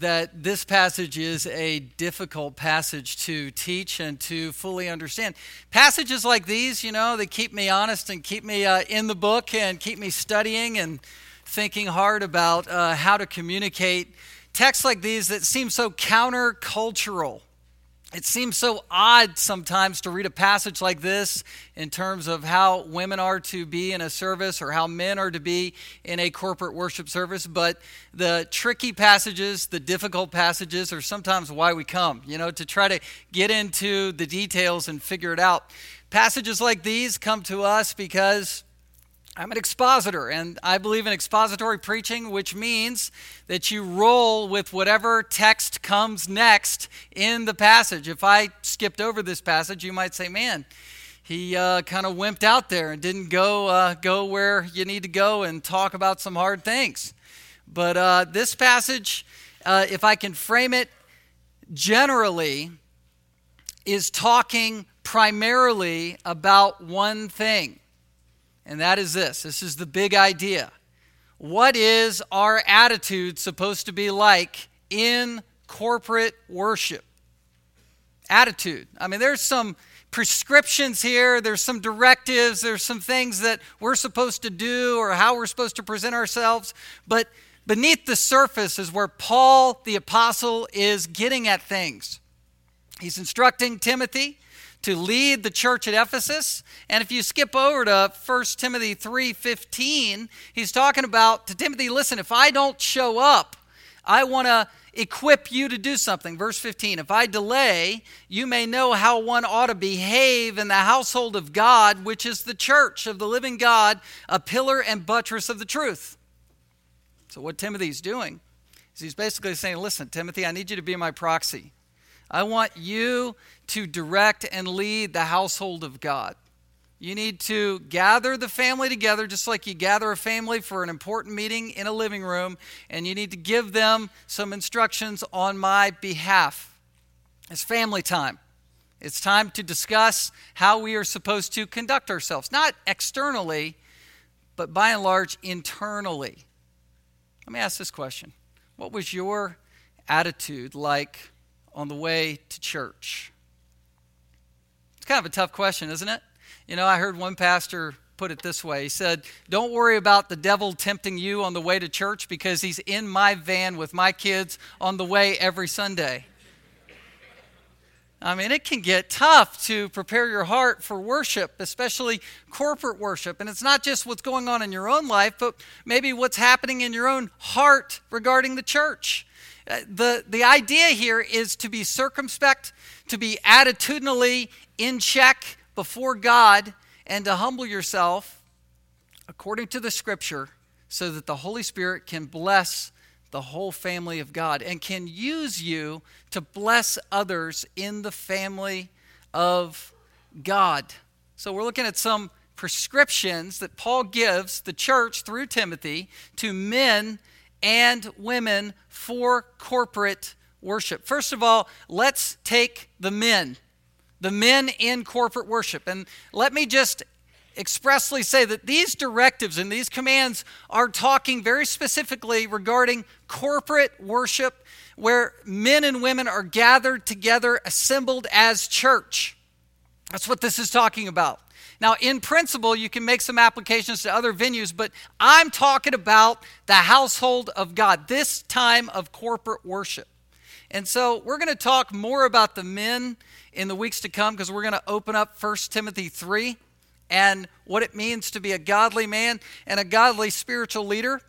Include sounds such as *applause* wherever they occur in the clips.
that this passage is a difficult passage to teach and to fully understand. Passages like these, you know, they keep me honest and keep me uh, in the book and keep me studying and thinking hard about uh, how to communicate texts like these that seem so countercultural it seems so odd sometimes to read a passage like this in terms of how women are to be in a service or how men are to be in a corporate worship service, but the tricky passages, the difficult passages, are sometimes why we come, you know, to try to get into the details and figure it out. Passages like these come to us because I'm an expositor, and I believe in expository preaching, which means that you roll with whatever text comes next in the passage. If I skipped over this passage, you might say, man, he uh, kind of wimped out there and didn't go, uh, go where you need to go and talk about some hard things. But uh, this passage, uh, if I can frame it generally, is talking primarily about one thing and that is this this is the big idea. What is our attitude supposed to be like in corporate worship? Attitude. I mean, there's some prescriptions here, there's some directives, there's some things that we're supposed to do or how we're supposed to present ourselves, but beneath the surface is where Paul the apostle is getting at things. He's instructing Timothy to lead the church at Ephesus. And if you skip over to 1 Timothy 3:15, he's talking about to Timothy, listen, if I don't show up, I want to equip you to do something. Verse 15, if I delay, you may know how one ought to behave in the household of God, which is the church of the living God, a pillar and buttress of the truth. So what Timothy's doing is he's basically saying, listen, Timothy, I need you to be my proxy. I want you to direct and lead the household of God. You need to gather the family together just like you gather a family for an important meeting in a living room, and you need to give them some instructions on my behalf. It's family time. It's time to discuss how we are supposed to conduct ourselves, not externally, but by and large, internally. Let me ask this question What was your attitude like on the way to church? It's kind of a tough question, isn't it? You know, I heard one pastor put it this way. He said, Don't worry about the devil tempting you on the way to church because he's in my van with my kids on the way every Sunday. I mean, it can get tough to prepare your heart for worship, especially corporate worship. And it's not just what's going on in your own life, but maybe what's happening in your own heart regarding the church. The, the idea here is to be circumspect, to be attitudinally in check before God, and to humble yourself according to the scripture so that the Holy Spirit can bless the whole family of God and can use you to bless others in the family of God. So, we're looking at some prescriptions that Paul gives the church through Timothy to men and women for corporate worship. First of all, let's take the men, the men in corporate worship. And let me just expressly say that these directives and these commands are talking very specifically regarding corporate worship where men and women are gathered together, assembled as church. That's what this is talking about. Now, in principle, you can make some applications to other venues, but I'm talking about the household of God, this time of corporate worship. And so we're going to talk more about the men in the weeks to come because we're going to open up 1 Timothy 3 and what it means to be a godly man and a godly spiritual leader.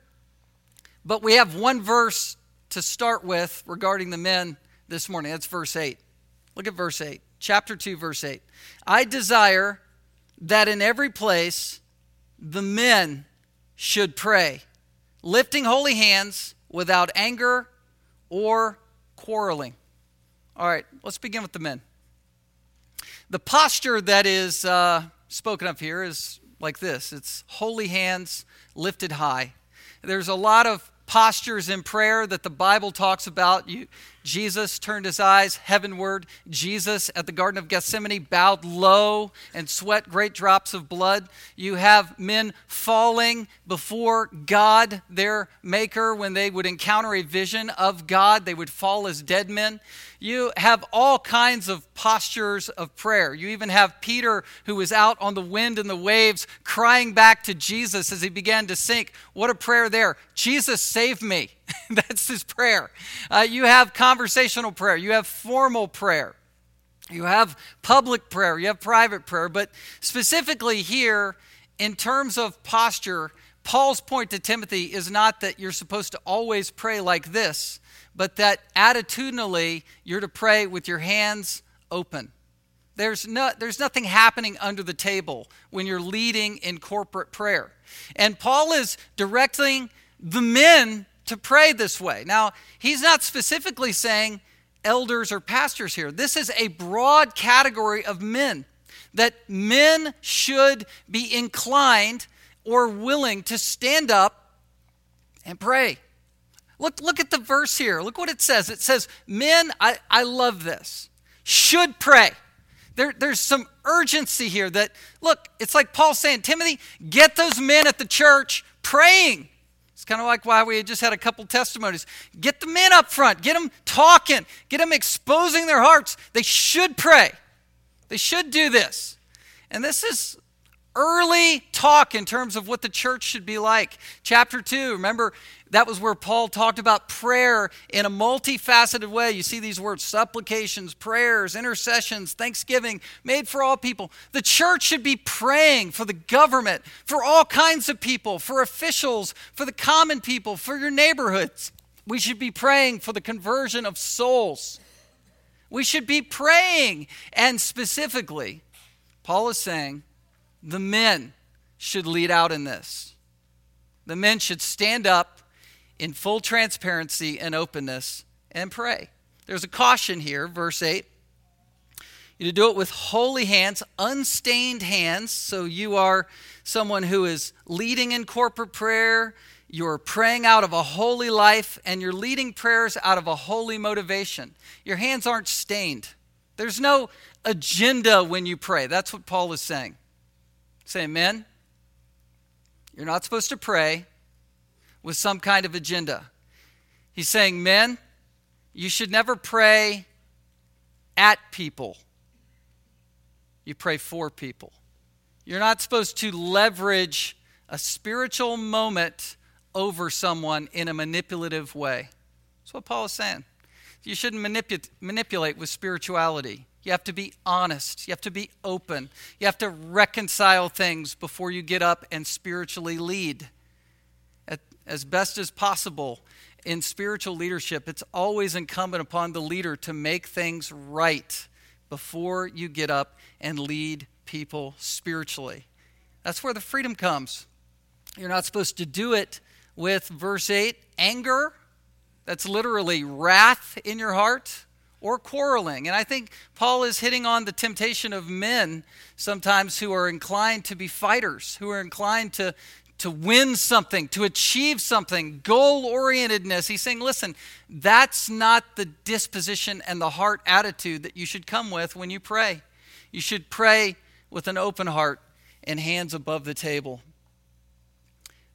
But we have one verse to start with regarding the men this morning. That's verse 8. Look at verse 8, chapter 2, verse 8. I desire that in every place the men should pray, lifting holy hands without anger or quarreling. All right, let's begin with the men. The posture that is uh, spoken of here is like this it's holy hands lifted high. There's a lot of postures in prayer that the Bible talks about. You, Jesus turned his eyes heavenward. Jesus at the Garden of Gethsemane bowed low and sweat great drops of blood. You have men falling before God, their maker, when they would encounter a vision of God, they would fall as dead men. You have all kinds of postures of prayer. You even have Peter, who was out on the wind and the waves, crying back to Jesus as he began to sink. What a prayer there! Jesus, save me. *laughs* That's his prayer. Uh, you have conversational prayer, you have formal prayer, you have public prayer, you have private prayer. But specifically here, in terms of posture, Paul's point to Timothy is not that you're supposed to always pray like this, but that attitudinally you're to pray with your hands open. There's, no, there's nothing happening under the table when you're leading in corporate prayer. And Paul is directing the men to pray this way. Now, he's not specifically saying elders or pastors here. This is a broad category of men that men should be inclined or willing to stand up and pray. Look, look at the verse here. Look what it says. It says, Men, I, I love this, should pray. There, there's some urgency here that, look, it's like Paul saying, Timothy, get those men at the church praying. Kind of like why we just had a couple testimonies. Get the men up front, get them talking, get them exposing their hearts. They should pray, they should do this. And this is early talk in terms of what the church should be like. Chapter 2, remember, that was where Paul talked about prayer in a multifaceted way. You see these words supplications, prayers, intercessions, thanksgiving, made for all people. The church should be praying for the government, for all kinds of people, for officials, for the common people, for your neighborhoods. We should be praying for the conversion of souls. We should be praying. And specifically, Paul is saying the men should lead out in this. The men should stand up in full transparency and openness and pray. There's a caution here, verse 8. You to do it with holy hands, unstained hands. So you are someone who is leading in corporate prayer, you're praying out of a holy life, and you're leading prayers out of a holy motivation. Your hands aren't stained. There's no agenda when you pray. That's what Paul is saying. Say amen. You're not supposed to pray with some kind of agenda. He's saying, men, you should never pray at people. You pray for people. You're not supposed to leverage a spiritual moment over someone in a manipulative way. That's what Paul is saying. You shouldn't manipulate, manipulate with spirituality. You have to be honest. You have to be open. You have to reconcile things before you get up and spiritually lead. As best as possible in spiritual leadership, it's always incumbent upon the leader to make things right before you get up and lead people spiritually. That's where the freedom comes. You're not supposed to do it with, verse 8, anger. That's literally wrath in your heart or quarreling. And I think Paul is hitting on the temptation of men sometimes who are inclined to be fighters, who are inclined to, to win something, to achieve something, goal orientedness. He's saying, listen, that's not the disposition and the heart attitude that you should come with when you pray. You should pray with an open heart and hands above the table.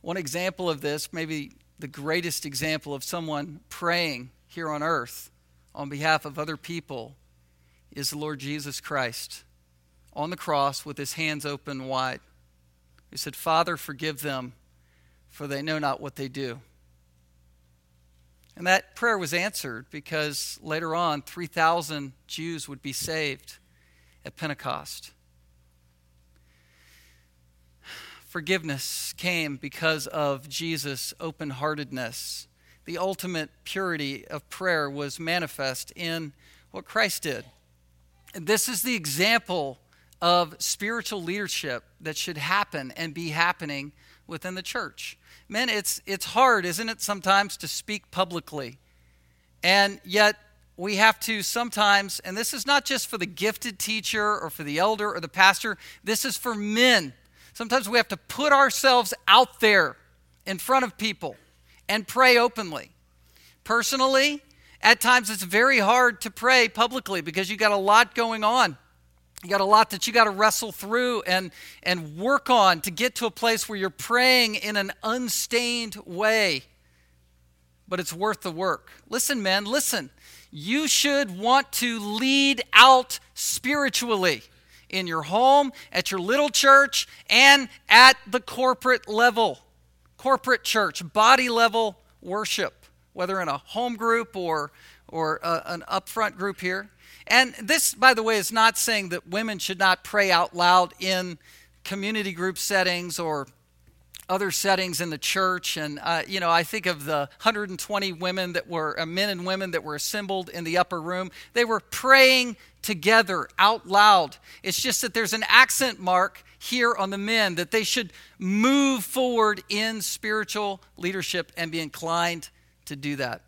One example of this, maybe the greatest example of someone praying here on earth, on behalf of other people is the Lord Jesus Christ on the cross with his hands open wide. He said, Father, forgive them, for they know not what they do. And that prayer was answered because later on, 3,000 Jews would be saved at Pentecost. Forgiveness came because of Jesus' open heartedness the ultimate purity of prayer was manifest in what Christ did. This is the example of spiritual leadership that should happen and be happening within the church. Men, it's, it's hard, isn't it, sometimes to speak publicly. And yet, we have to sometimes, and this is not just for the gifted teacher or for the elder or the pastor, this is for men. Sometimes we have to put ourselves out there in front of people and pray openly. Personally, at times it's very hard to pray publicly because you got a lot going on. You got a lot that you got to wrestle through and, and work on to get to a place where you're praying in an unstained way. But it's worth the work. Listen, men, listen. You should want to lead out spiritually in your home, at your little church, and at the corporate level. Corporate church, body level worship, whether in a home group or, or a, an upfront group here. And this, by the way, is not saying that women should not pray out loud in community group settings or other settings in the church. And, uh, you know, I think of the 120 women that were, uh, men and women that were assembled in the upper room. They were praying together out loud. It's just that there's an accent mark here on the men that they should move forward in spiritual leadership and be inclined to do that.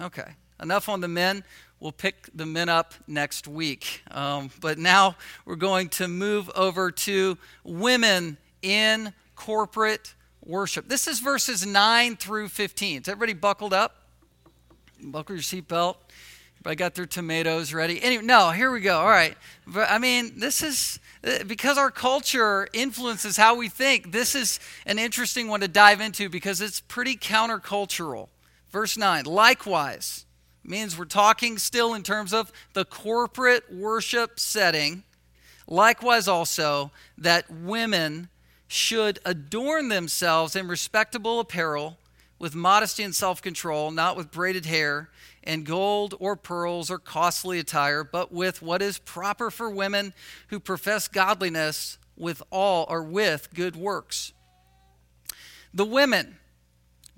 Okay, enough on the men. We'll pick the men up next week. Um, but now we're going to move over to women in corporate worship. This is verses 9 through 15. Is everybody buckled up? Buckle your seatbelt. Everybody got their tomatoes ready. Anyway, no, here we go. All right. But, I mean, this is uh, because our culture influences how we think. This is an interesting one to dive into because it's pretty countercultural. Verse 9, likewise, means we're talking still in terms of the corporate worship setting. Likewise, also, that women should adorn themselves in respectable apparel with modesty and self control, not with braided hair and gold or pearls or costly attire, but with what is proper for women who profess godliness with all or with good works. The women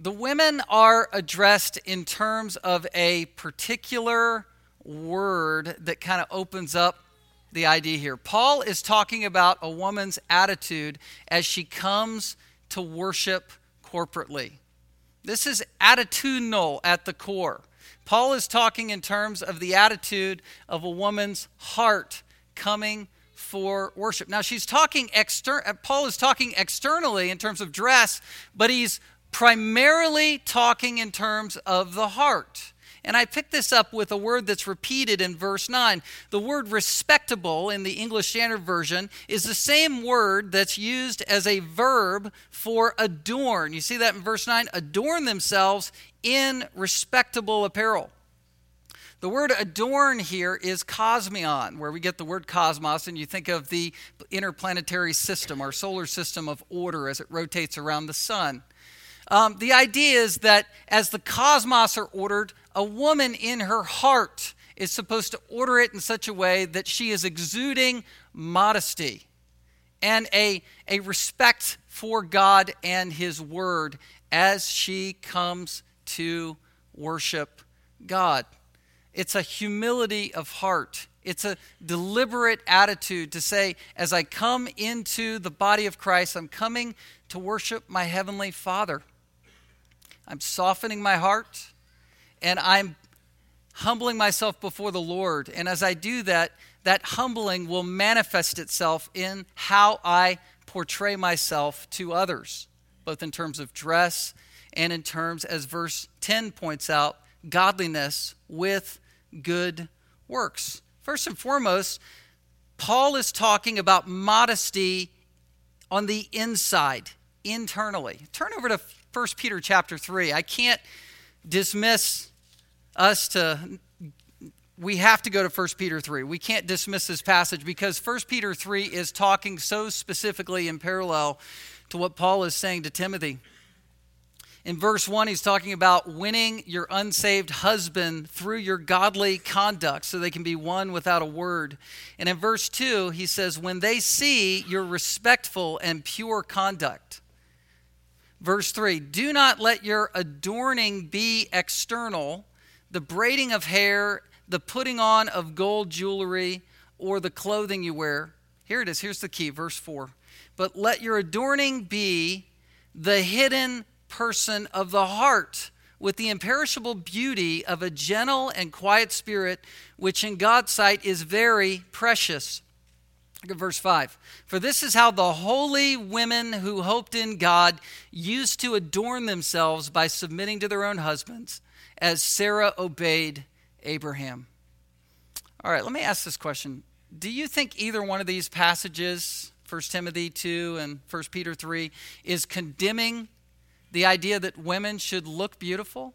the women are addressed in terms of a particular word that kind of opens up the idea here. Paul is talking about a woman's attitude as she comes to worship corporately. This is attitudinal at the core. Paul is talking in terms of the attitude of a woman's heart coming for worship. Now she's talking exter- uh, Paul is talking externally in terms of dress, but he's primarily talking in terms of the heart. And I picked this up with a word that's repeated in verse 9. The word respectable in the English Standard Version is the same word that's used as a verb for adorn. You see that in verse 9? Adorn themselves in respectable apparel. The word adorn here is cosmion, where we get the word cosmos, and you think of the interplanetary system, our solar system of order as it rotates around the sun. Um, the idea is that as the cosmos are ordered, a woman in her heart is supposed to order it in such a way that she is exuding modesty and a, a respect for God and His Word as she comes to worship God. It's a humility of heart. It's a deliberate attitude to say, as I come into the body of Christ, I'm coming to worship my Heavenly Father. I'm softening my heart and I'm humbling myself before the Lord. And as I do that, that humbling will manifest itself in how I portray myself to others, both in terms of dress and in terms, as verse 10 points out, godliness with good works. First and foremost, Paul is talking about modesty on the inside, internally. Turn over to 1 Peter chapter 3. I can't dismiss us to we have to go to 1 Peter 3. We can't dismiss this passage because 1 Peter 3 is talking so specifically in parallel to what Paul is saying to Timothy. In verse 1, he's talking about winning your unsaved husband through your godly conduct so they can be won without a word. And in verse 2, he says, When they see your respectful and pure conduct. Verse 3 Do not let your adorning be external, the braiding of hair, the putting on of gold jewelry, or the clothing you wear. Here it is. Here's the key. Verse 4. But let your adorning be the hidden person of the heart with the imperishable beauty of a gentle and quiet spirit, which in God's sight is very precious. Look at verse 5. For this is how the holy women who hoped in God used to adorn themselves by submitting to their own husbands, as Sarah obeyed Abraham. All right, let me ask this question. Do you think either one of these passages, 1 Timothy 2 and 1 Peter 3, is condemning the idea that women should look beautiful?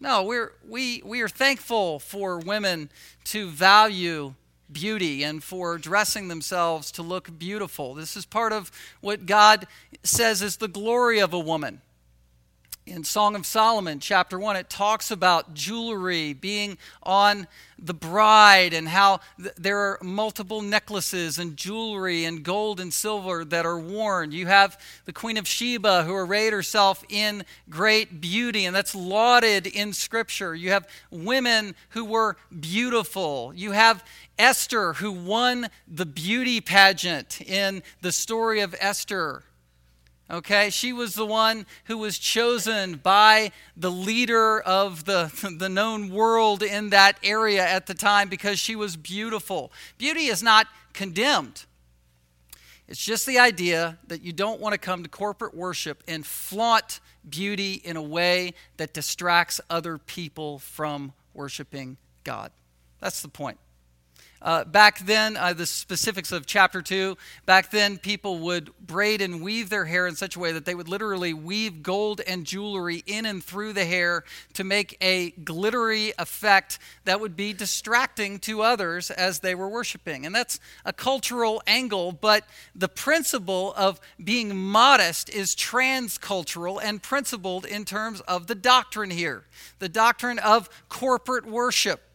No, we're, we, we are thankful for women to value beauty and for dressing themselves to look beautiful. This is part of what God says is the glory of a woman in Song of Solomon, chapter 1, it talks about jewelry being on the bride and how th- there are multiple necklaces and jewelry and gold and silver that are worn. You have the Queen of Sheba who arrayed herself in great beauty, and that's lauded in Scripture. You have women who were beautiful. You have Esther who won the beauty pageant in the story of Esther. Okay, she was the one who was chosen by the leader of the, *laughs* the known world in that area at the time because she was beautiful. Beauty is not condemned. It's just the idea that you don't want to come to corporate worship and flaunt beauty in a way that distracts other people from worshiping God. That's the point. Uh, back then, uh, the specifics of chapter 2, back then people would braid and weave their hair in such a way that they would literally weave gold and jewelry in and through the hair to make a glittery effect that would be distracting to others as they were worshiping. And that's a cultural angle, but the principle of being modest is transcultural and principled in terms of the doctrine here the doctrine of corporate worship.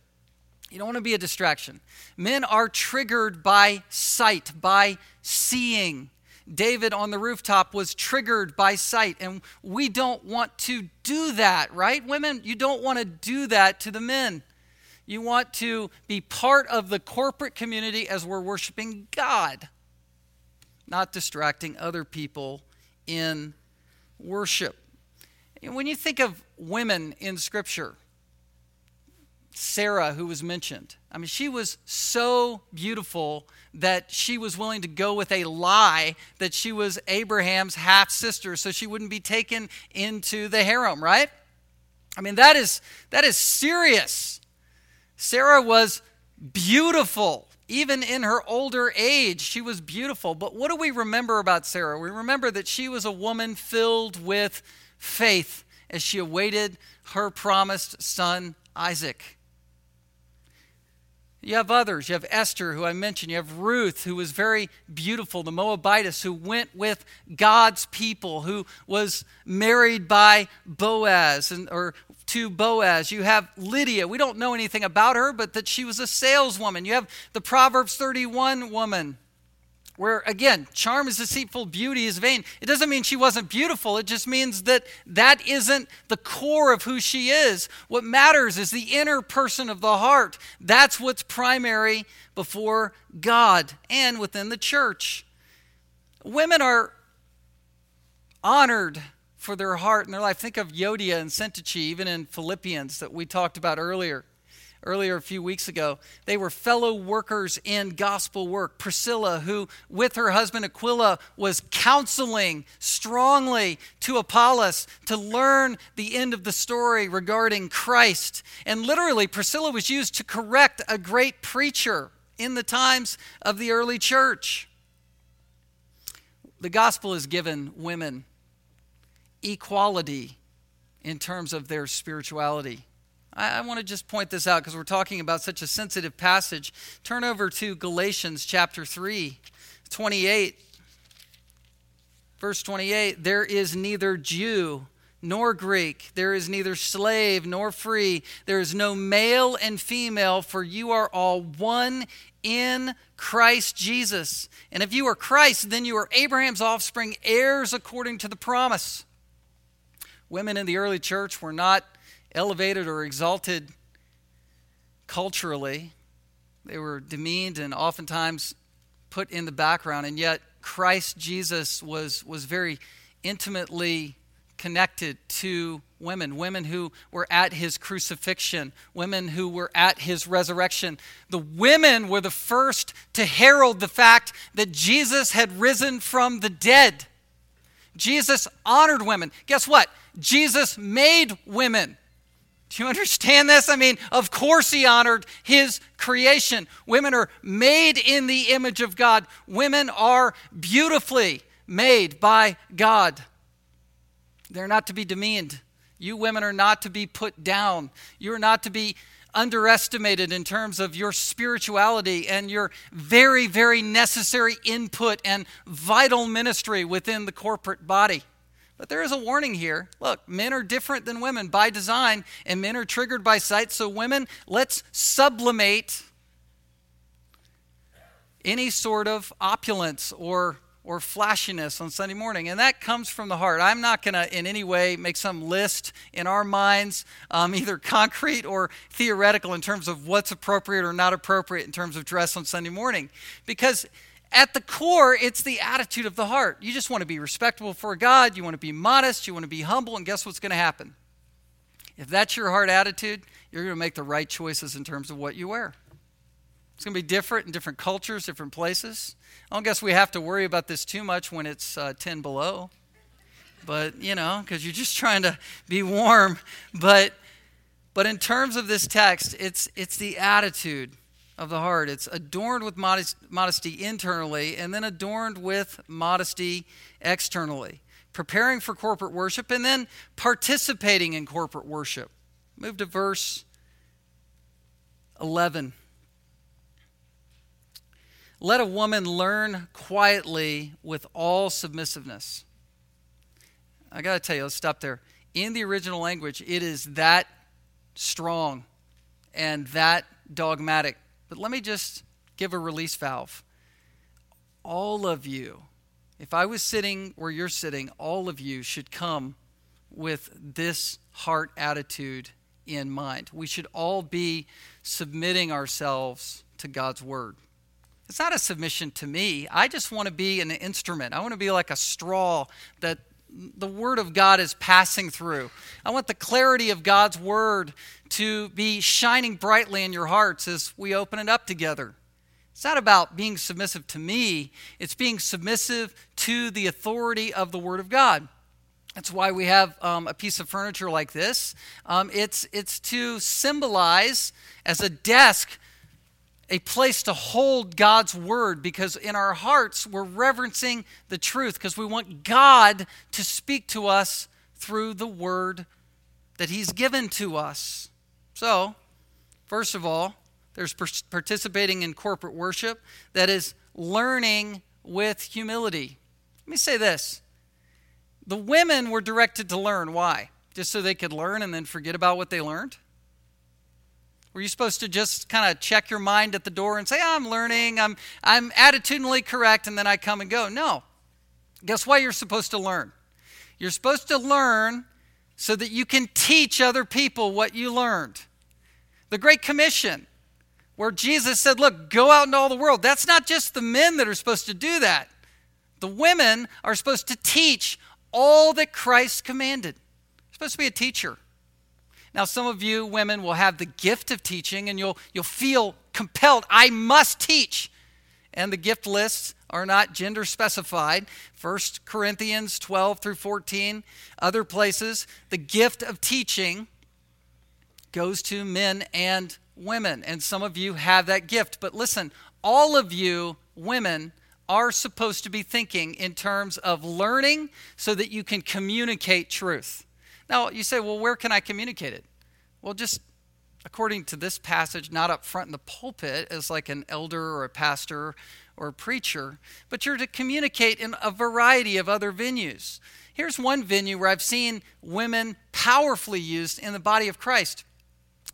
You don't want to be a distraction. Men are triggered by sight, by seeing. David on the rooftop was triggered by sight, and we don't want to do that, right? Women, you don't want to do that to the men. You want to be part of the corporate community as we're worshiping God, not distracting other people in worship. When you think of women in Scripture, Sarah, who was mentioned. I mean, she was so beautiful that she was willing to go with a lie that she was Abraham's half sister so she wouldn't be taken into the harem, right? I mean, that is, that is serious. Sarah was beautiful. Even in her older age, she was beautiful. But what do we remember about Sarah? We remember that she was a woman filled with faith as she awaited her promised son, Isaac. You have others. You have Esther, who I mentioned. You have Ruth, who was very beautiful, the Moabitess, who went with God's people, who was married by Boaz and, or to Boaz. You have Lydia. We don't know anything about her, but that she was a saleswoman. You have the Proverbs 31 woman where again charm is deceitful beauty is vain. It doesn't mean she wasn't beautiful. It just means that that isn't the core of who she is. What matters is the inner person of the heart. That's what's primary before god and within the church. Women are honored for their heart and their life. Think of Euodia and Syntyche even in philippians that we talked about earlier earlier a few weeks ago. They were fellow workers in gospel work. Priscilla, who with her husband Aquila was counseling strongly to Apollos to learn the end of the story regarding Christ. And literally, Priscilla was used to correct a great preacher in the times of the early church. The gospel has given women equality in terms of their spirituality. I, I want to just point this out because we're talking about such a sensitive passage. Turn over to Galatians chapter 3, 28. Verse 28 There is neither Jew nor Greek, there is neither slave nor free, there is no male and female, for you are all one in Christ Jesus. And if you are Christ, then you are Abraham's offspring, heirs according to the promise. Women in the early church were not elevated or exalted culturally. They were demeaned and oftentimes put in the background, and yet Christ Jesus was, was very intimately connected to women, women who were at his crucifixion, women who were at his resurrection. The women were the first to herald the fact that Jesus had risen from the dead. Jesus honored women. Guess what? Jesus made women. Do you understand this? I mean, of course, he honored his creation. Women are made in the image of God, women are beautifully made by God. They're not to be demeaned. You women are not to be put down. You are not to be underestimated in terms of your spirituality and your very, very necessary input and vital ministry within the corporate body. But there is a warning here. Look, men are different than women by design, and men are triggered by sight. So, women, let's sublimate any sort of opulence or or flashiness on Sunday morning. And that comes from the heart. I'm not going to in any way make some list in our minds, um, *laughs* either concrete or theoretical, in terms of what's appropriate or not appropriate in terms of dress on Sunday morning. Because at the core, it's the attitude of the heart. You just want to be respectable for God, you want to be modest, you want to be humble, and guess what's going to happen? If that's your heart attitude, you're going to make the right choices in terms of what you wear. It's going to be different in different cultures, different places. I don't guess we have to worry about this too much when it's uh, 10 below. But, you know, because you're just trying to be warm. But, but in terms of this text, it's, it's the attitude of the heart. It's adorned with modest, modesty internally and then adorned with modesty externally. Preparing for corporate worship and then participating in corporate worship. Move to verse 11. Let a woman learn quietly with all submissiveness. I got to tell you, let's stop there. In the original language, it is that strong and that dogmatic. But let me just give a release valve. All of you, if I was sitting where you're sitting, all of you should come with this heart attitude in mind. We should all be submitting ourselves to God's word. It's not a submission to me. I just want to be an instrument. I want to be like a straw that the Word of God is passing through. I want the clarity of God's Word to be shining brightly in your hearts as we open it up together. It's not about being submissive to me, it's being submissive to the authority of the Word of God. That's why we have um, a piece of furniture like this. Um, it's, it's to symbolize as a desk a place to hold God's word because in our hearts we're reverencing the truth because we want God to speak to us through the word that He's given to us. So, first of all, there's participating in corporate worship that is learning with humility. Let me say this the women were directed to learn. Why? Just so they could learn and then forget about what they learned? Were you supposed to just kind of check your mind at the door and say, oh, I'm learning, I'm, I'm attitudinally correct, and then I come and go? No. Guess why you're supposed to learn? You're supposed to learn so that you can teach other people what you learned. The Great Commission, where Jesus said, Look, go out into all the world. That's not just the men that are supposed to do that. The women are supposed to teach all that Christ commanded. You're supposed to be a teacher. Now, some of you women will have the gift of teaching and you'll, you'll feel compelled, I must teach. And the gift lists are not gender specified. 1 Corinthians 12 through 14, other places, the gift of teaching goes to men and women. And some of you have that gift. But listen, all of you women are supposed to be thinking in terms of learning so that you can communicate truth. Now, you say, well, where can I communicate it? Well, just according to this passage, not up front in the pulpit as like an elder or a pastor or a preacher, but you're to communicate in a variety of other venues. Here's one venue where I've seen women powerfully used in the body of Christ.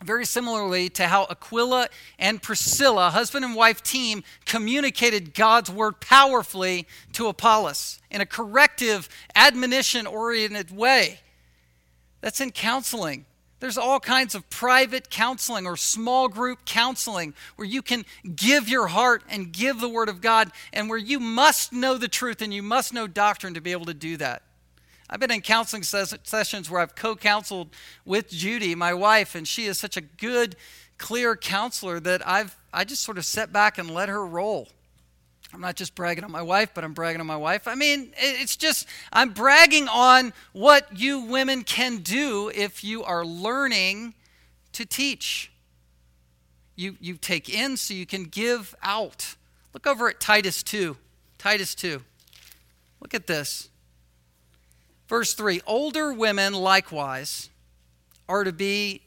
Very similarly to how Aquila and Priscilla, husband and wife team, communicated God's word powerfully to Apollos in a corrective, admonition oriented way. That's in counseling. There's all kinds of private counseling or small group counseling where you can give your heart and give the Word of God, and where you must know the truth and you must know doctrine to be able to do that. I've been in counseling ses- sessions where I've co counseled with Judy, my wife, and she is such a good, clear counselor that I've I just sort of set back and let her roll. I'm not just bragging on my wife, but I'm bragging on my wife. I mean, it's just, I'm bragging on what you women can do if you are learning to teach. You, you take in so you can give out. Look over at Titus 2. Titus 2. Look at this. Verse 3 Older women likewise are to be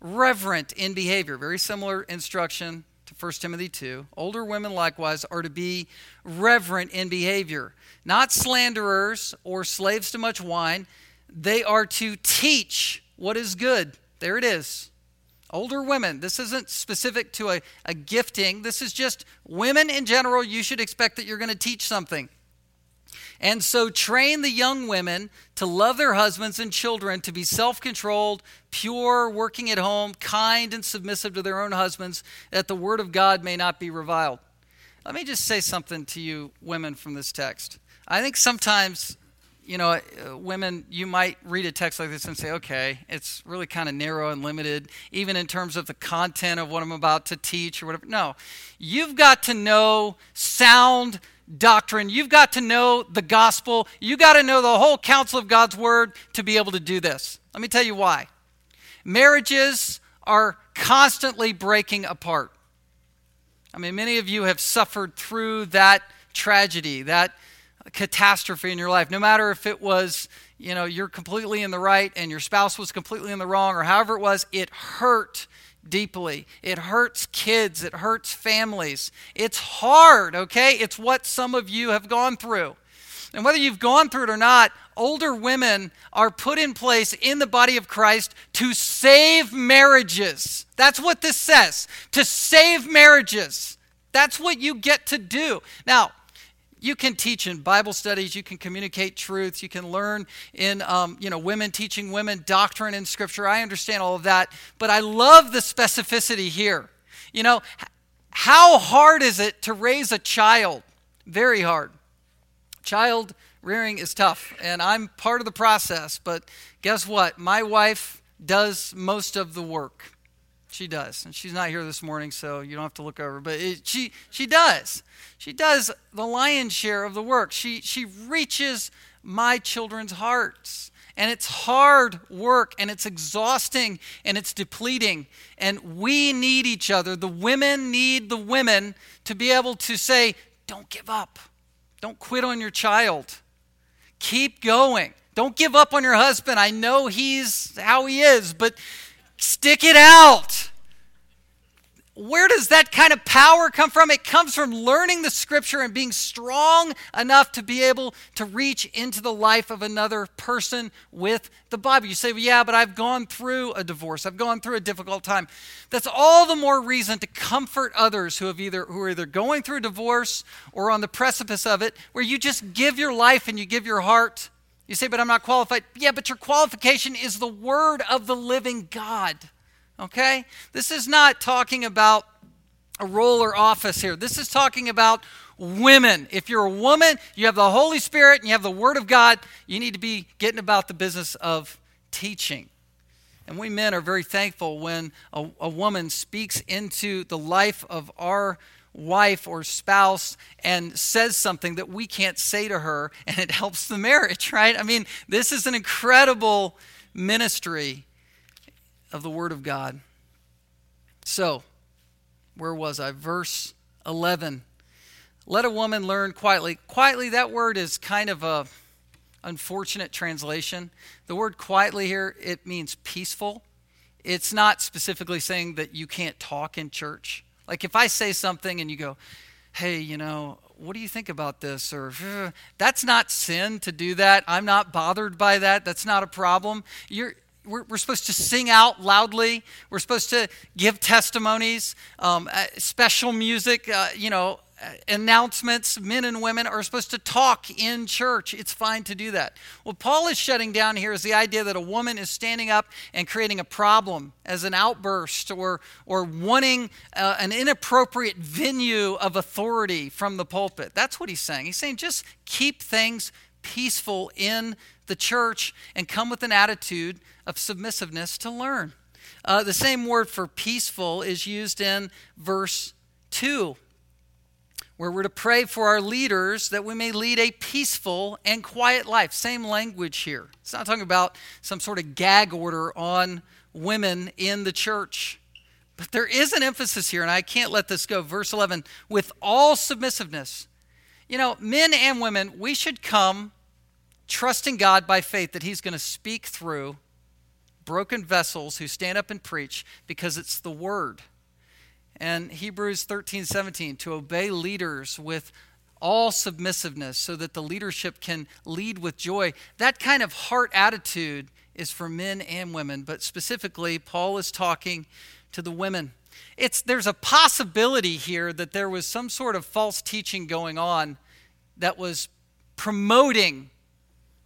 reverent in behavior. Very similar instruction 1 Timothy 2. Older women likewise are to be reverent in behavior, not slanderers or slaves to much wine. They are to teach what is good. There it is. Older women, this isn't specific to a, a gifting. This is just women in general. You should expect that you're going to teach something. And so train the young women to love their husbands and children, to be self controlled, pure, working at home, kind, and submissive to their own husbands, that the word of God may not be reviled. Let me just say something to you, women, from this text. I think sometimes, you know, uh, women, you might read a text like this and say, okay, it's really kind of narrow and limited, even in terms of the content of what I'm about to teach or whatever. No, you've got to know sound doctrine. You've got to know the gospel. You've got to know the whole counsel of God's word to be able to do this. Let me tell you why. Marriages are constantly breaking apart. I mean, many of you have suffered through that tragedy, that catastrophe in your life. No matter if it was, you know, you're completely in the right and your spouse was completely in the wrong, or however it was, it hurt deeply. It hurts kids, it hurts families. It's hard, okay? It's what some of you have gone through. And whether you've gone through it or not, older women are put in place in the body of Christ to save marriages. That's what this says to save marriages. That's what you get to do. Now, you can teach in Bible studies, you can communicate truths, you can learn in, um, you know, women teaching women doctrine in Scripture. I understand all of that, but I love the specificity here. You know, how hard is it to raise a child? Very hard. Child rearing is tough, and I'm part of the process, but guess what? My wife does most of the work. She does. And she's not here this morning, so you don't have to look over. But it, she, she does. She does the lion's share of the work. She, she reaches my children's hearts. And it's hard work, and it's exhausting, and it's depleting. And we need each other. The women need the women to be able to say, don't give up. Don't quit on your child. Keep going. Don't give up on your husband. I know he's how he is, but Stick it out. Where does that kind of power come from? It comes from learning the scripture and being strong enough to be able to reach into the life of another person with the Bible. You say, well, yeah, but I've gone through a divorce. I've gone through a difficult time. That's all the more reason to comfort others who have either who are either going through a divorce or on the precipice of it, where you just give your life and you give your heart you say, but I'm not qualified. Yeah, but your qualification is the word of the living God. Okay? This is not talking about a role or office here. This is talking about women. If you're a woman, you have the Holy Spirit and you have the Word of God, you need to be getting about the business of teaching. And we men are very thankful when a, a woman speaks into the life of our wife or spouse and says something that we can't say to her and it helps the marriage, *laughs* right? I mean, this is an incredible ministry of the Word of God. So, where was I? Verse 11. Let a woman learn quietly. Quietly, that word is kind of a unfortunate translation. The word quietly here, it means peaceful. It's not specifically saying that you can't talk in church. Like if I say something and you go, hey, you know, what do you think about this? Or that's not sin to do that. I'm not bothered by that. That's not a problem. You're, we're, we're supposed to sing out loudly. We're supposed to give testimonies, um, uh, special music, uh, you know, announcements, men and women are supposed to talk in church. It's fine to do that. What Paul is shutting down here is the idea that a woman is standing up and creating a problem as an outburst or, or wanting uh, an inappropriate venue of authority from the pulpit. That's what he's saying. He's saying just keep things peaceful in the church and come with an attitude of submissiveness to learn. Uh, the same word for peaceful is used in verse 2, where we're to pray for our leaders that we may lead a peaceful and quiet life. Same language here. It's not talking about some sort of gag order on women in the church. But there is an emphasis here, and I can't let this go. Verse 11, with all submissiveness. You know, men and women, we should come trusting God by faith that He's going to speak through broken vessels who stand up and preach because it's the Word. And Hebrews 13, 17, to obey leaders with all submissiveness so that the leadership can lead with joy. That kind of heart attitude is for men and women, but specifically, Paul is talking to the women. It's, there's a possibility here that there was some sort of false teaching going on that was promoting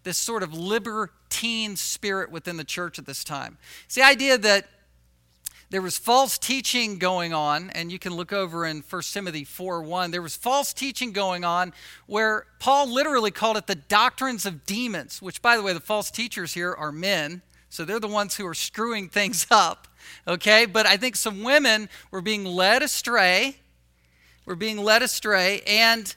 this sort of libertine spirit within the church at this time. It's the idea that there was false teaching going on, and you can look over in 1 Timothy 4 1. There was false teaching going on where Paul literally called it the doctrines of demons, which, by the way, the false teachers here are men, so they're the ones who are screwing things up, okay? But I think some women were being led astray, were being led astray, and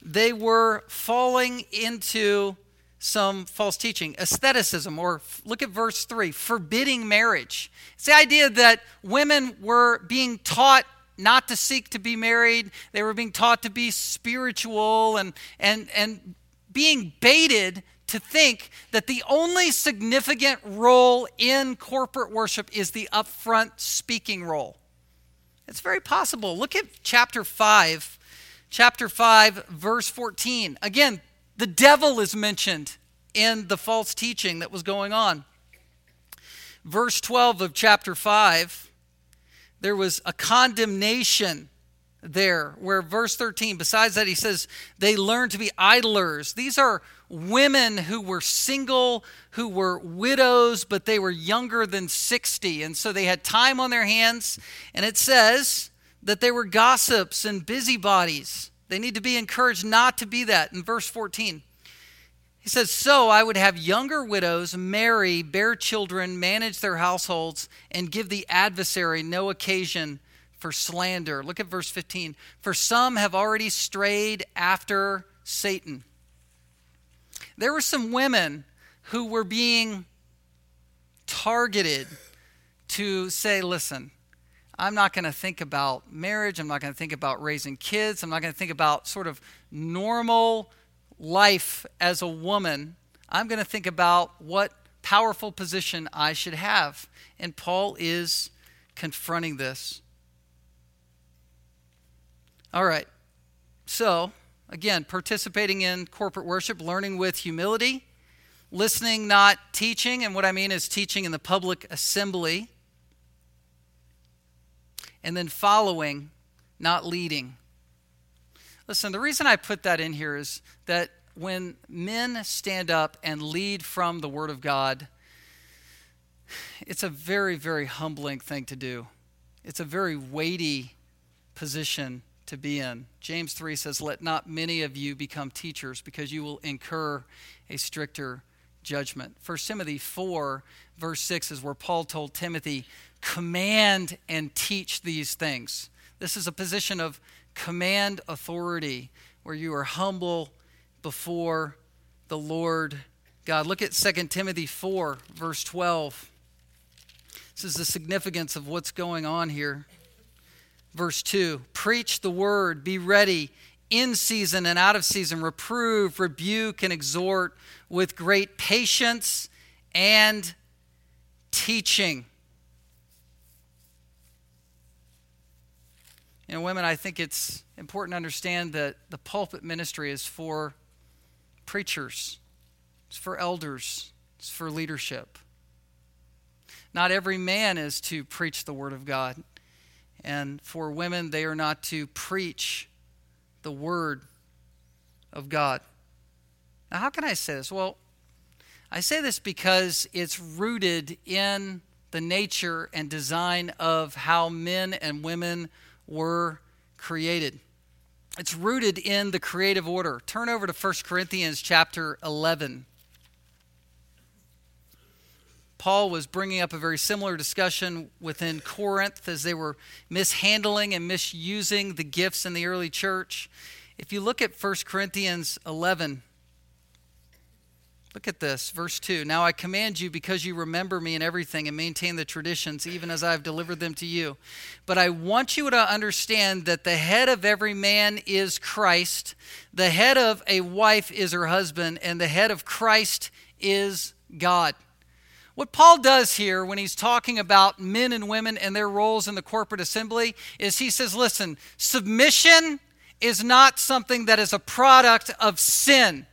they were falling into some false teaching. Asceticism, or look at verse 3, forbidding marriage. It's the idea that women were being taught not to seek to be married, they were being taught to be spiritual and, and, and being baited to think that the only significant role in corporate worship is the upfront speaking role. It's very possible. Look at chapter 5, chapter 5, verse 14. Again, the devil is mentioned in the false teaching that was going on. Verse 12 of chapter 5, there was a condemnation there, where verse 13, besides that, he says, they learned to be idlers. These are women who were single, who were widows, but they were younger than 60. And so they had time on their hands. And it says that they were gossips and busybodies. They need to be encouraged not to be that in verse 14. He says, So I would have younger widows marry, bear children, manage their households, and give the adversary no occasion for slander. Look at verse 15. For some have already strayed after Satan. There were some women who were being targeted to say, listen, I'm not going to think about marriage. I'm not going to think about raising kids. I'm not going to think about sort of normal life as a woman. I'm going to think about what powerful position I should have. And Paul is confronting this. All right. So, again, participating in corporate worship, learning with humility, listening, not teaching. And what I mean is teaching in the public assembly and then following, not leading. Listen, the reason I put that in here is that when men stand up and lead from the Word of God, it's a very, very humbling thing to do. It's a very weighty position to be in. James 3 says, Let not many of you become teachers, because you will incur a stricter judgment. 1 Timothy 4, verse 6 is where Paul told Timothy, command and teach these things. This is a position of command authority where you are humble before the Lord God. Look at 2 Timothy 4, verse 12. This is the significance of what's going on here. Verse 2 Preach the word, be ready in season and out of season, reprove, rebuke, and exhort with great patience and teaching. You know, women, I think it's important to understand that the pulpit ministry is for preachers, it's for elders, it's for leadership. Not every man is to preach the Word of God. And for women, they are not to preach the Word of God. Now, how can I say this? Well, I say this because it's rooted in the nature and design of how men and women were created. it's rooted in the creative order. Turn over to 1 Corinthians chapter 11. Paul was bringing up a very similar discussion within Corinth as they were mishandling and misusing the gifts in the early church. If you look at 1 Corinthians 11, look at this, verse 2. Now I command you because you remember me in everything and maintain the traditions, even as I have delivered them to you. But I want you to understand that the head of every man is Christ, the head of a wife is her husband, and the head of Christ is God. What Paul does here when he's talking about men and women and their roles in the corporate assembly is he says, listen, submission is not something that is a product of sin.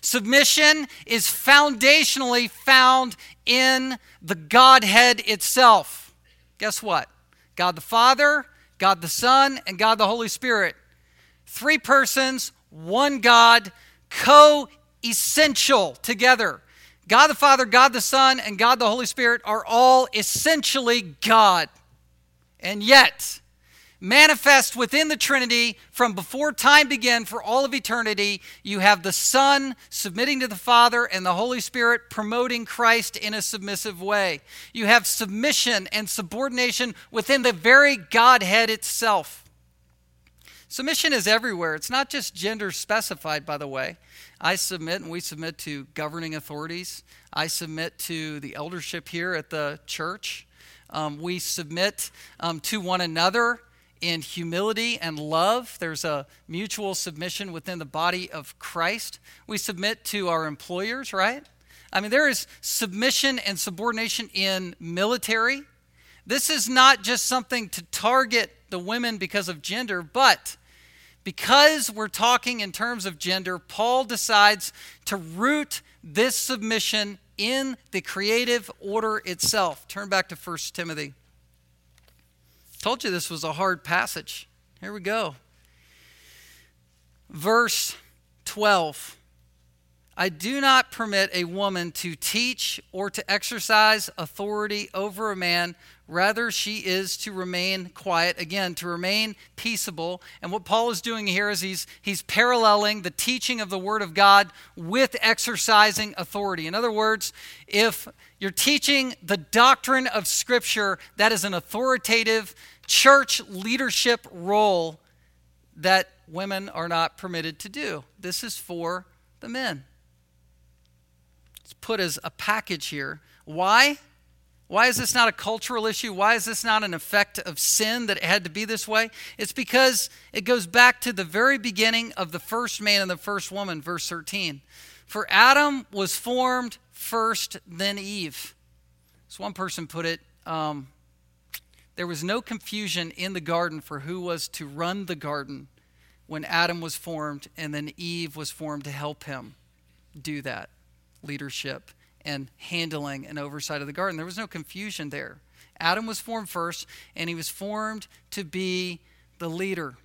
Submission is foundationally found in the Godhead itself. Guess what? God the Father, God the Son, and God the Holy Spirit. Three persons, one God, co essential together. God the Father, God the Son, and God the Holy Spirit are all essentially God. And yet, manifest within the Trinity from before time began for all of eternity, you have the Son submitting to the Father and the Holy Spirit promoting Christ in a submissive way. You have submission and subordination within the very Godhead itself. Submission is everywhere. It's not just gender specified, by the way. I submit and we submit to governing authorities. I submit to the eldership here at the church. Um, we submit um, to one another in humility and love. There's a mutual submission within the body of Christ. We submit to our employers, right? I mean, there is submission and subordination in military. This is not just something to target the women because of gender, but because we're talking in terms of gender, Paul decides to root this submission in the creative order itself. Turn back to 1 Timothy. Told you this was a hard passage. Here we go. Verse 12. I do not permit a woman to teach or to exercise authority over a man. Rather, she is to remain quiet, again, to remain peaceable. And what Paul is doing here is he's, he's paralleling the teaching of the Word of God with exercising authority. In other words, if you're teaching the doctrine of Scripture, that is an authoritative church leadership role that women are not permitted to do. This is for the men. It's put as a package here. Why? Why is this not a cultural issue? Why is this not an effect of sin that it had to be this way? It's because it goes back to the very beginning of the first man and the first woman, verse 13. For Adam was formed first, then Eve. As one person put it, um, there was no confusion in the garden for who was to run the garden when Adam was formed, and then Eve was formed to help him do that leadership and handling and oversight of the garden. There was no confusion there. Adam was formed first, and he was formed to be the leader.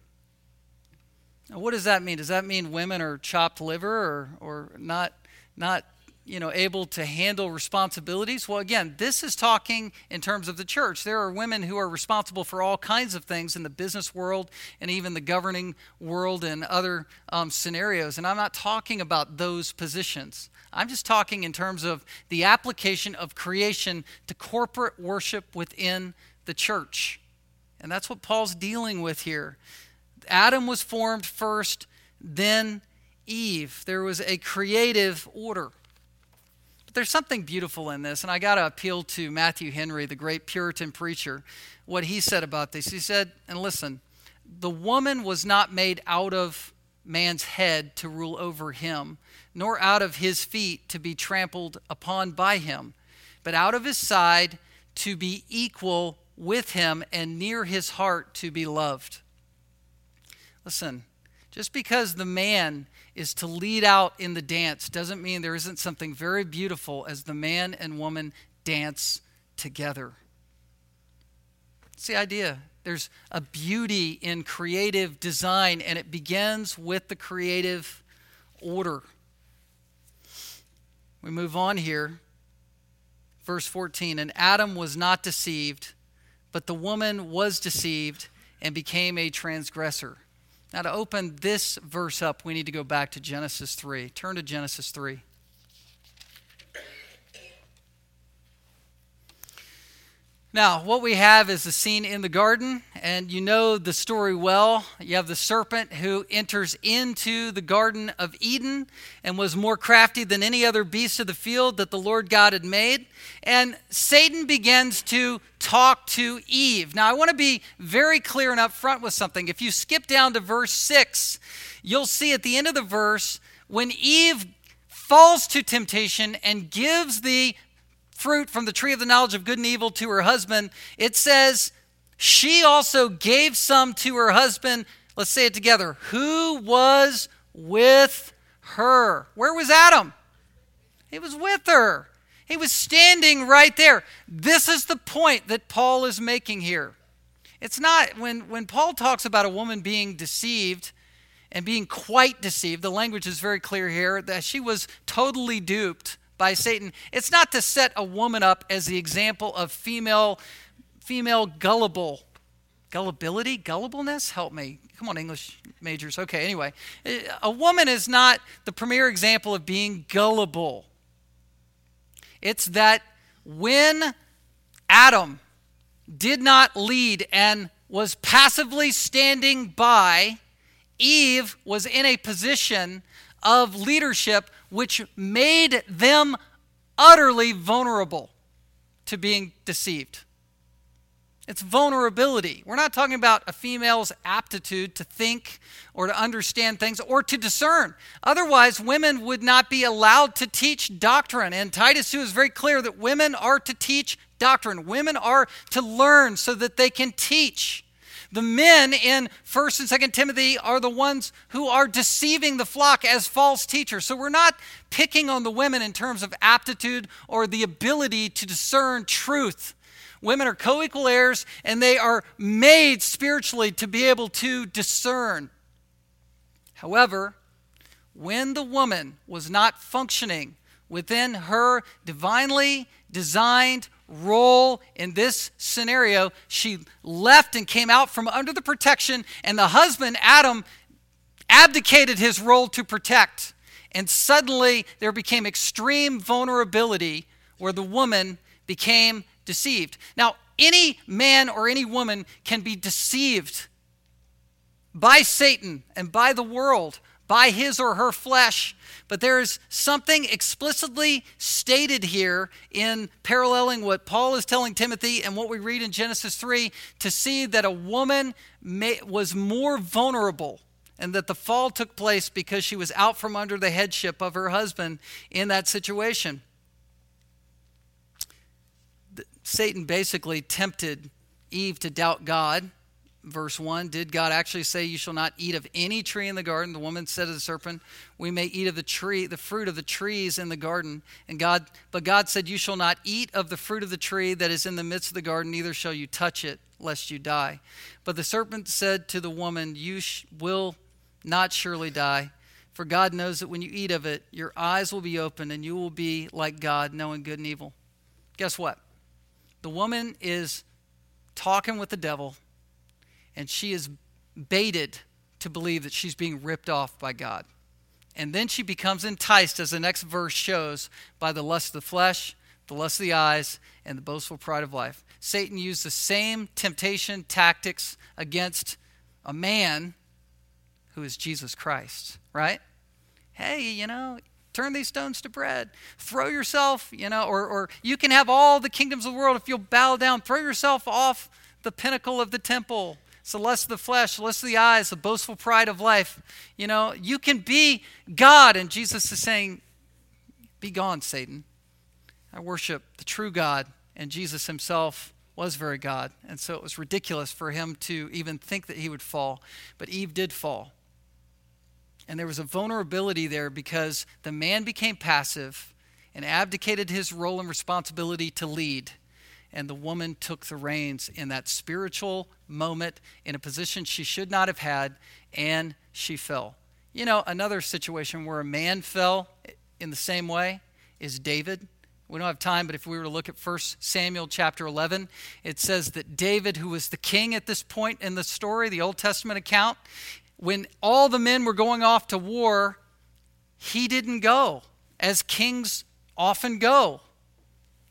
Now, what does that mean? Does that mean women are chopped liver or, or not, not you know able to handle responsibilities? Well again this is talking in terms of the church. There are women who are responsible for all kinds of things in the business world and even the governing world and other um, scenarios. And i'm not talking about those positions. I'm just talking in terms of the application of creation to corporate worship within the church. And that's what paul's dealing with here. Adam was formed first then eve. There was a creative order there's something beautiful in this, and I got to appeal to Matthew Henry, the great Puritan preacher, what he said about this. He said, and listen, the woman was not made out of man's head to rule over him, nor out of his feet to be trampled upon by him, but out of his side to be equal with him and near his heart to be loved. Listen, just because the man is to lead out in the dance doesn't mean there isn't something very beautiful as the man and woman dance together. It's the idea. There's a beauty in creative design, and it begins with the creative order. We move on here. Verse 14 And Adam was not deceived, but the woman was deceived and became a transgressor. Now, to open this verse up, we need to go back to Genesis 3. Turn to Genesis 3. Now, what we have is a scene in the garden, and you know the story well. You have the serpent who enters into the Garden of Eden and was more crafty than any other beast of the field that the Lord God had made. And Satan begins to talk to Eve. Now, I want to be very clear and upfront with something. If you skip down to verse 6, you'll see at the end of the verse when Eve falls to temptation and gives the fruit from the tree of the knowledge of good and evil to her husband, it says, she also gave some to her husband. Let's say it together. Who was with her? Where was Adam? He was with her. He was standing right there. This is the point that Paul is making here. It's not when, when Paul talks about a woman being deceived and being quite deceived, the language is very clear here that she was totally duped by Satan. It's not to set a woman up as the example of female female gullible gullibility, gullibleness. Help me. Come on, English majors. Okay, anyway, a woman is not the premier example of being gullible. It's that when Adam did not lead and was passively standing by, Eve was in a position of leadership which made them utterly vulnerable to being deceived. It's vulnerability. We're not talking about a female's aptitude to think or to understand things or to discern. Otherwise, women would not be allowed to teach doctrine. And Titus 2 is very clear that women are to teach doctrine. Women are to learn so that they can teach. The men in 1st and 2nd Timothy are the ones who are deceiving the flock as false teachers. So we're not picking on the women in terms of aptitude or the ability to discern truth. Women are co equal heirs and they are made spiritually to be able to discern. However, when the woman was not functioning within her divinely designed role in this scenario. She left and came out from under the protection, and the husband, Adam, abdicated his role to protect. And suddenly there became extreme vulnerability where the woman became deceived. Now, any man or any woman can be deceived by Satan and by the world, by his or her flesh but there is something explicitly stated here in paralleling what Paul is telling Timothy and what we read in Genesis 3 to see that a woman may, was more vulnerable and that the fall took place because she was out from under the headship of her husband in that situation. Satan basically tempted Eve to doubt God verse 1 Did God actually say, You shall not eat of any tree in the garden? The woman said to the serpent, We may eat of the tree, the fruit of the trees in the garden. And God, but God said, You shall not eat of the fruit of the tree that is in the midst of the garden, neither shall you touch it, lest you die. But the serpent said to the woman, You sh- will not surely die. For God knows that when you eat of it, your eyes will be opened and you will be like God, knowing good and evil. Guess what? The woman is talking with the devil and she is baited to believe that she's being ripped off by God. And then she becomes enticed, as the next verse shows, by the lust of the flesh, the lust of the eyes, and the boastful pride of life. Satan used the same temptation tactics against a man who is Jesus Christ, right? Hey, you know, turn these stones to bread. Throw yourself, you know, or, or you can have all the kingdoms of the world if you'll bow down. Throw yourself off the pinnacle of the temple. It's the lust of the flesh, the lust of the eyes, the boastful pride of life. You know, you can be God. And Jesus is saying, Be gone, Satan. I worship the true God. And Jesus himself was very God. And so it was ridiculous for him to even think that he would fall. But Eve did fall. And there was a vulnerability there because the man became passive and abdicated his role and responsibility to lead and the woman took the reins in that spiritual moment in a position she should not have had, and she fell. You know, another situation where a man fell in the same way is David. We don't have time, but if we were to look at 1 Samuel chapter 11, it says that David, who was the king at this point in the story, the Old Testament account, when all the men were going off to war, he didn't go, as kings often go.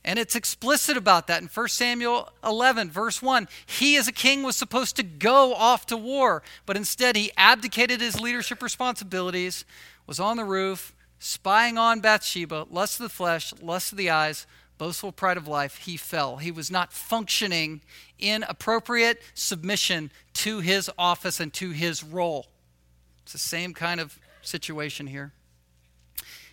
And it's explicit about that in 1 Samuel 11, verse 1. He, as a king, was supposed to go off to war, but instead he abdicated his leadership responsibilities, was on the roof, spying on Bathsheba, lust of the flesh, lust of the eyes, boastful pride of life. He fell. He was not functioning in appropriate submission to his office and to his role. It's the same kind of situation here.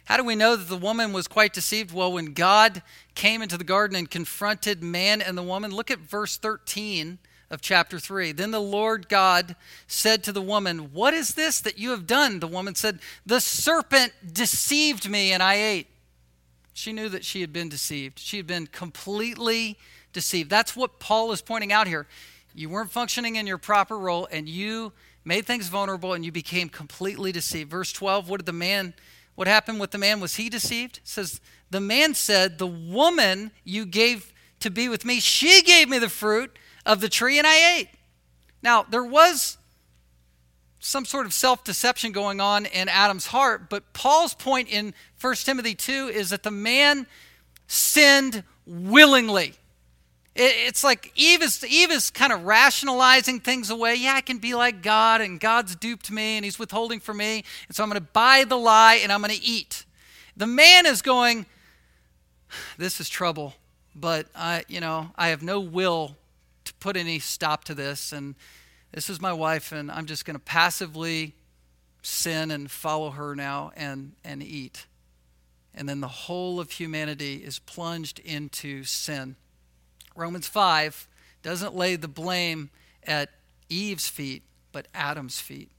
How do we know that the woman was quite deceived? Well, when God came into the garden and confronted man and the woman, look at verse 13 of chapter 3. Then the Lord God said to the woman, What is this that you have done? The woman said, The serpent deceived me and I ate. She knew that she had been deceived. She had been completely deceived. That's what Paul is pointing out here. You weren't functioning in your proper role and you made things vulnerable and you became completely deceived. Verse 12, what did the man what happened with the man? Was he deceived? It says, The man said, The woman you gave to be with me, she gave me the fruit of the tree and I ate. Now, there was some sort of self deception going on in Adam's heart, but Paul's point in 1 Timothy 2 is that the man sinned willingly. It's like Eve is, Eve is kind of rationalizing things away. Yeah, I can be like God, and God's duped me, and He's withholding for me, and so I'm going to buy the lie and I'm going to eat. The man is going, This is trouble, but I, you know, I have no will to put any stop to this, and this is my wife, and I'm just going to passively sin and follow her now and, and eat. And then the whole of humanity is plunged into sin. Romans 5 doesn't lay the blame at Eve's feet, but Adam's feet.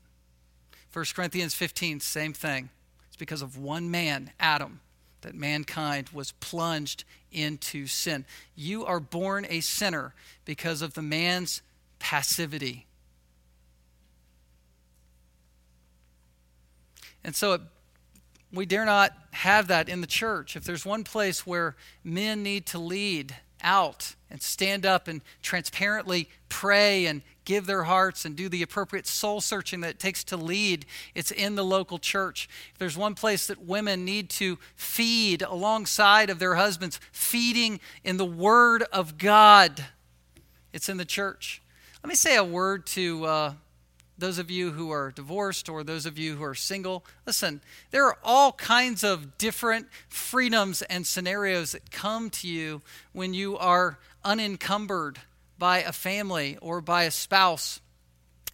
1 Corinthians 15, same thing. It's because of one man, Adam, that mankind was plunged into sin. You are born a sinner because of the man's passivity. And so it, we dare not have that in the church. If there's one place where men need to lead, out and stand up and transparently pray and give their hearts and do the appropriate soul searching that it takes to lead, it's in the local church. If there's one place that women need to feed alongside of their husbands, feeding in the Word of God, it's in the church. Let me say a word to uh, those of you who are divorced or those of you who are single, listen, there are all kinds of different freedoms and scenarios that come to you when you are unencumbered by a family or by a spouse.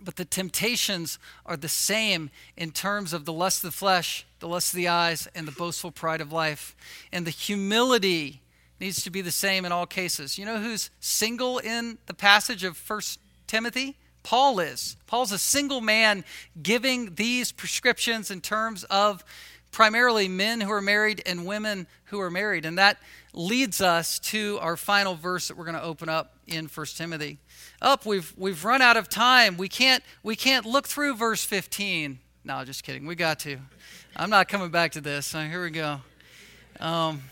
But the temptations are the same in terms of the lust of the flesh, the lust of the eyes, and the boastful pride of life. And the humility needs to be the same in all cases. You know who's single in the passage of First Timothy? Paul is. Paul's a single man giving these prescriptions in terms of primarily men who are married and women who are married. And that leads us to our final verse that we're going to open up in 1 Timothy. Up, we've we've run out of time. We can't we can't look through verse 15. No, just kidding. We got to. I'm not coming back to this. So here we go. Um,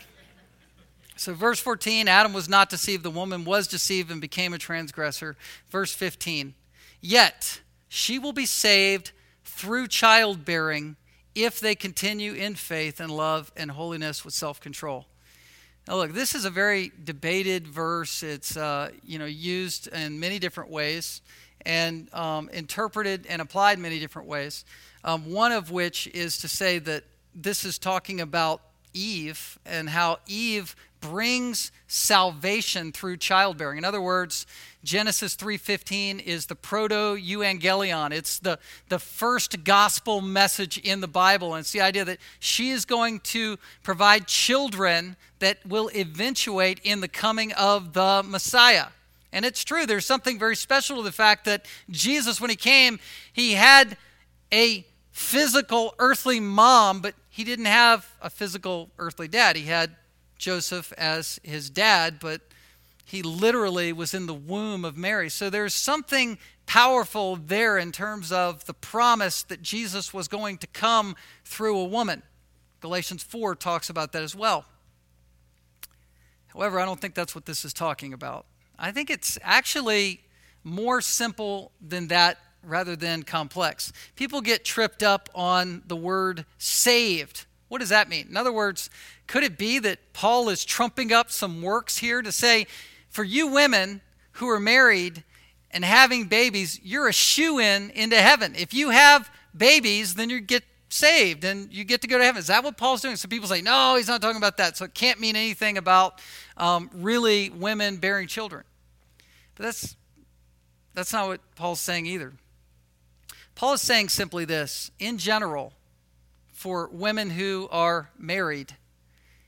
so, verse 14 Adam was not deceived, the woman was deceived and became a transgressor. Verse 15 Yet she will be saved through childbearing if they continue in faith and love and holiness with self control. Now, look, this is a very debated verse. It's uh, you know used in many different ways and um, interpreted and applied many different ways. Um, one of which is to say that this is talking about Eve and how Eve brings salvation through childbearing. In other words, Genesis 3:15 is the proto evangelion. It's the, the first gospel message in the Bible. And it's the idea that she is going to provide children that will eventuate in the coming of the Messiah. And it's true, there's something very special to the fact that Jesus, when he came, he had a physical earthly mom, but he didn't have a physical earthly dad. He had Joseph as his dad, but he literally was in the womb of Mary. So there's something powerful there in terms of the promise that Jesus was going to come through a woman. Galatians 4 talks about that as well. However, I don't think that's what this is talking about. I think it's actually more simple than that rather than complex. People get tripped up on the word saved. What does that mean? In other words, could it be that Paul is trumping up some works here to say, for you women who are married and having babies, you're a shoe in into heaven. If you have babies, then you get saved and you get to go to heaven. Is that what Paul's doing? So people say, no, he's not talking about that. So it can't mean anything about um, really women bearing children. But that's, that's not what Paul's saying either. Paul is saying simply this in general, for women who are married,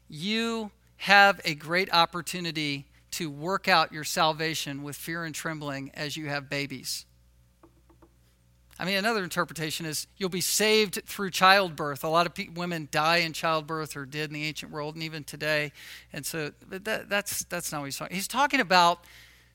you have a great opportunity to work out your salvation with fear and trembling as you have babies. I mean, another interpretation is you'll be saved through childbirth. A lot of pe- women die in childbirth or did in the ancient world and even today. And so that, that's, that's not what he's talking He's talking about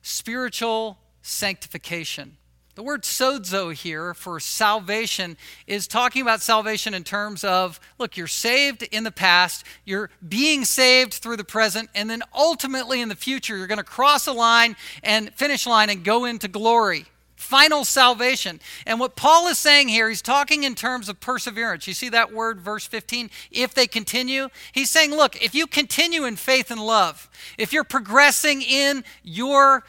spiritual sanctification. The word sozo here for salvation is talking about salvation in terms of look, you're saved in the past, you're being saved through the present, and then ultimately in the future, you're going to cross a line and finish line and go into glory. Final salvation. And what Paul is saying here, he's talking in terms of perseverance. You see that word, verse 15? If they continue, he's saying, look, if you continue in faith and love, if you're progressing in your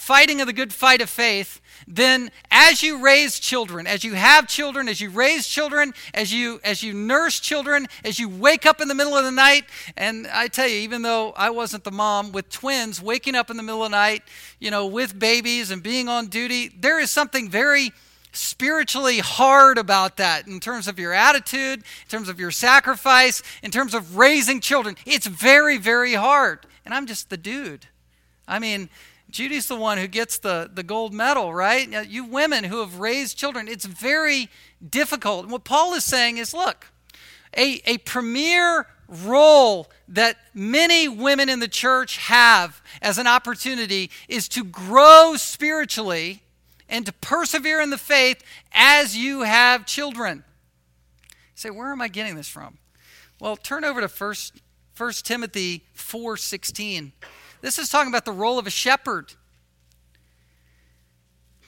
fighting of the good fight of faith, then as you raise children, as you have children, as you raise children, as you as you nurse children, as you wake up in the middle of the night, and I tell you, even though I wasn't the mom with twins, waking up in the middle of the night, you know, with babies and being on duty, there is something very spiritually hard about that in terms of your attitude, in terms of your sacrifice, in terms of raising children. It's very, very hard. And I'm just the dude. I mean, Judy's the one who gets the, the gold medal, right? You women who have raised children, it's very difficult. And what Paul is saying is look, a, a premier role that many women in the church have as an opportunity is to grow spiritually and to persevere in the faith as you have children. You say, where am I getting this from? Well, turn over to 1, 1 Timothy 4.16. This is talking about the role of a shepherd.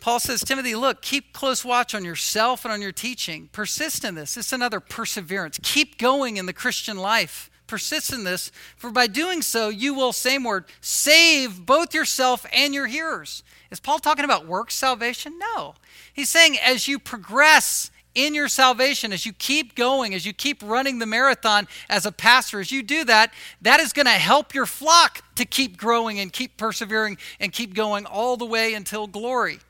Paul says, Timothy, look, keep close watch on yourself and on your teaching. Persist in this. It's another perseverance. Keep going in the Christian life. Persist in this, for by doing so, you will, same word, save both yourself and your hearers. Is Paul talking about work salvation? No. He's saying as you progress in your salvation, as you keep going, as you keep running the marathon as a pastor, as you do that, that is going to help your flock to keep growing and keep persevering and keep going all the way until glory.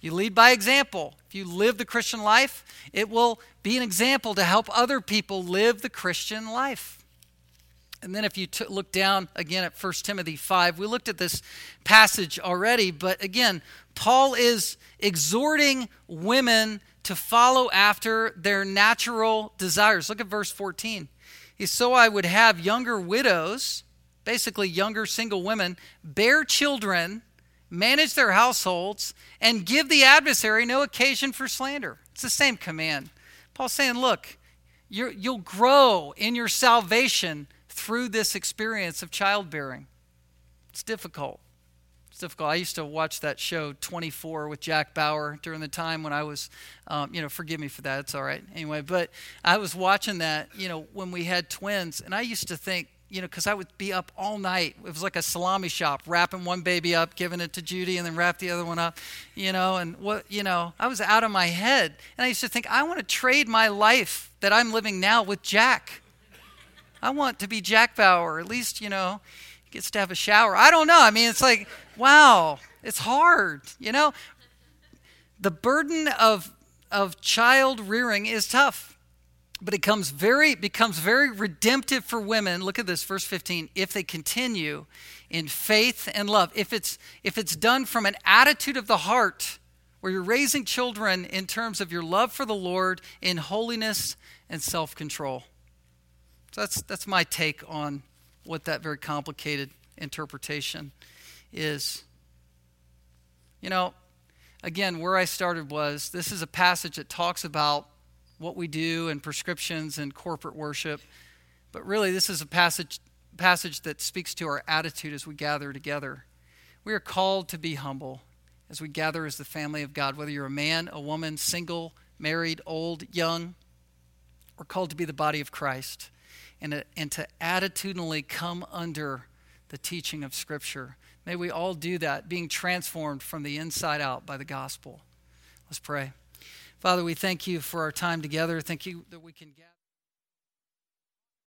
You lead by example. If you live the Christian life, it will be an example to help other people live the Christian life. And then if you t- look down again at 1 Timothy 5, we looked at this passage already, but again, Paul is exhorting women to follow after their natural desires. Look at verse 14. He's, so I would have younger widows, basically younger single women, bear children, manage their households, and give the adversary no occasion for slander. It's the same command. Paul's saying, look, you will grow in your salvation through this experience of childbearing. It's difficult. It's difficult. I used to watch that show 24 with Jack Bauer during the time when I was, um, you know, forgive me for that. It's all right. Anyway, but I was watching that, you know, when we had twins, and I used to think, you know, because I would be up all night. It was like a salami shop, wrapping one baby up, giving it to Judy, and then wrap the other one up, you know, and what, you know, I was out of my head. And I used to think, I want to trade my life that I'm living now with Jack. I want to be Jack Bauer. At least, you know, he gets to have a shower. I don't know. I mean, it's like, wow, it's hard, you know? The burden of, of child rearing is tough, but it comes very, becomes very redemptive for women. Look at this, verse 15. If they continue in faith and love, if it's, if it's done from an attitude of the heart, where you're raising children in terms of your love for the Lord in holiness and self control. So that's, that's my take on what that very complicated interpretation is. You know, again, where I started was this is a passage that talks about what we do and prescriptions and corporate worship, but really this is a passage passage that speaks to our attitude as we gather together. We are called to be humble as we gather as the family of God, whether you're a man, a woman, single, married, old, young. We're called to be the body of Christ and to, and to attitudinally come under the teaching of Scripture. May we all do that, being transformed from the inside out by the gospel. Let's pray. Father, we thank you for our time together. Thank you that we can gather.